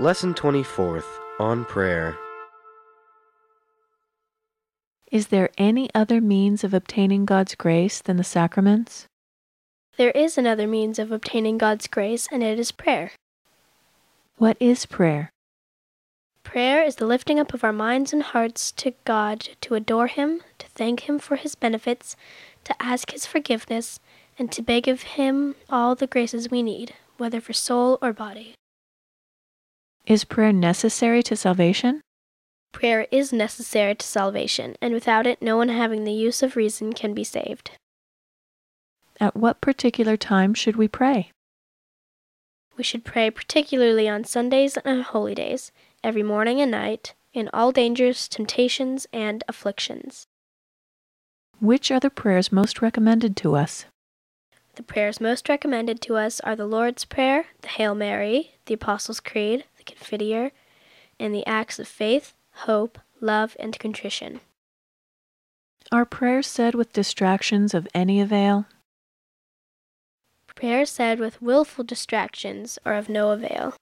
Lesson 24th on Prayer. Is there any other means of obtaining God's grace than the sacraments? There is another means of obtaining God's grace, and it is prayer. What is prayer? Prayer is the lifting up of our minds and hearts to God to adore Him, to thank Him for His benefits, to ask His forgiveness, and to beg of Him all the graces we need, whether for soul or body. Is prayer necessary to salvation? Prayer is necessary to salvation, and without it, no one having the use of reason can be saved. At what particular time should we pray? We should pray particularly on Sundays and holy days, every morning and night, in all dangers, temptations, and afflictions. Which are the prayers most recommended to us? The prayers most recommended to us are the Lord's Prayer, the Hail Mary, the Apostles' Creed, Confiteor, and the Acts of Faith, Hope, Love, and Contrition. Are prayers said with distractions of any avail? Prayers said with wilful distractions are of no avail.